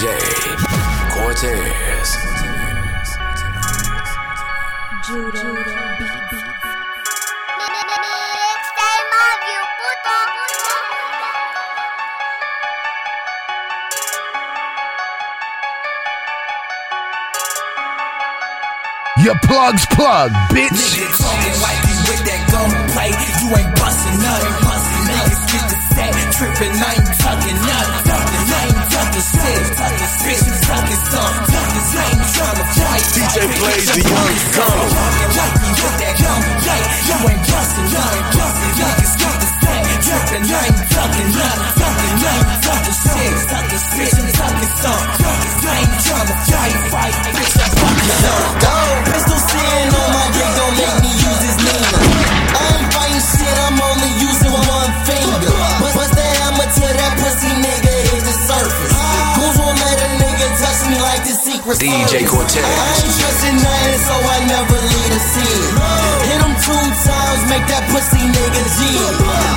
DJ Cortez. Judo Beats. Your plugs plug, bitch. Nigga talking like you with that gunplay. You ain't busting nothing. Busting niggas get the set. Tripping, I ain't tucking nothing. Plays the young gun. DJ. Cortez. I ain't trusting nothing, so I never lead a scene. Hit him two times, make that pussy nigga G.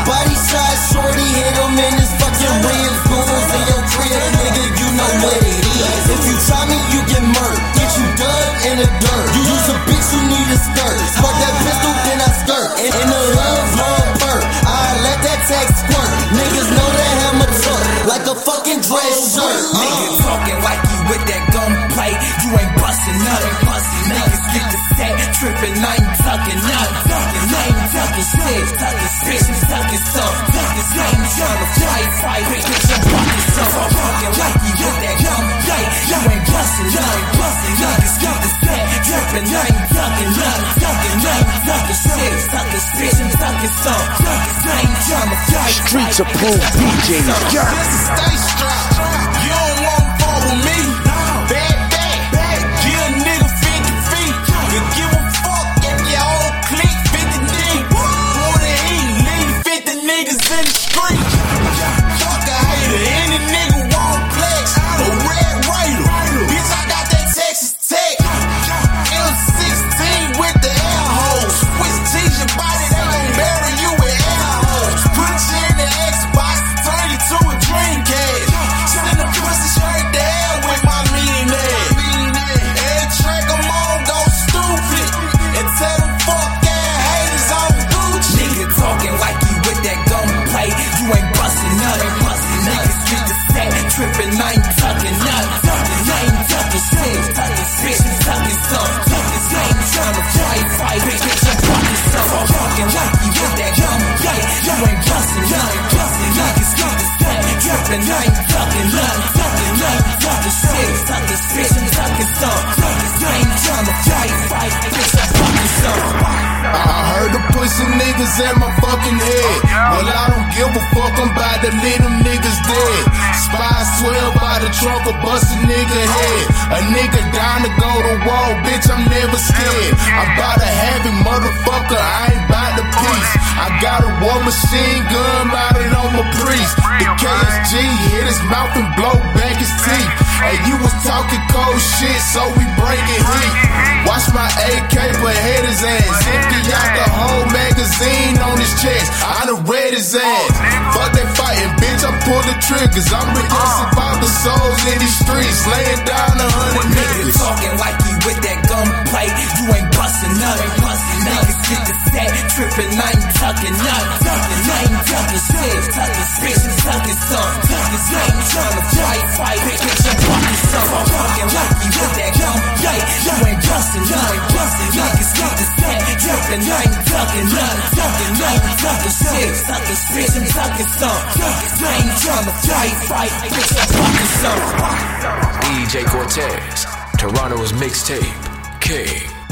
Body shot, shorty, hit him in his fucking ribs. Goons in your crib, nigga, you know what it is. If you try me, you get murked. Get you dug in the dirt. You use a bitch, you need a skirt. Spark that pistol, then I skirt. In, the hood, long bird. I let that text squirt. Niggas know that hammer tuck like a fucking dress shirt. Nigga tucking shit. Tucking bitch, I'm tucking some. Tucking, I ain't trying to fight, fight. Bitch, I'm fucking some. I'm talking like you with that gunplay. You ain't busting nothing. Busting niggas get the set. Tripping, I ain't tucking nothing. Tucking, I ain't tucking shit. Tucking bitch, I'm tucking some. Tucking, I ain't trying to fight. Streets approved DJs. Yeah. Stay strapped. You don't in like you with that gunplay. You ain't nothing. Busting niggas get the set. Tripping, I ain't niggas in my fucking head. Well, I don't give a fuck, I'm about to leave them niggas dead. Spies 12 by the trunk or bust a nigga head. A nigga down to go to war, bitch, I'm never scared. I'm about to have motherfucker, I ain't about the peace. I got a war machine gun mounted on my priest. The KSG hit his mouth and blow back his teeth. Hey, you was talking cold shit, so we breaking heat. Watch my AK behead his ass. Done read his ass. Fuck that fighting, bitch. I'm pulling triggers. I'm with uh. your survivor souls in these streets, laying down a hundred Niggas talking like you with that gunplay. You ain't busting nothing. Busting niggas get the set. Tripping, I ain't tucking nothing. Tucking, I ain't tucking shit. Tucking bitch, tucking some. Tucking, I ain't trying to fight, fight. Bitch, I'm fucking some. I'm talking like you Tucking some. Tucking, I ain't trying fight, fight. Bitch, I'm fucking. DJ Cortez. Toronto's mixtape. King.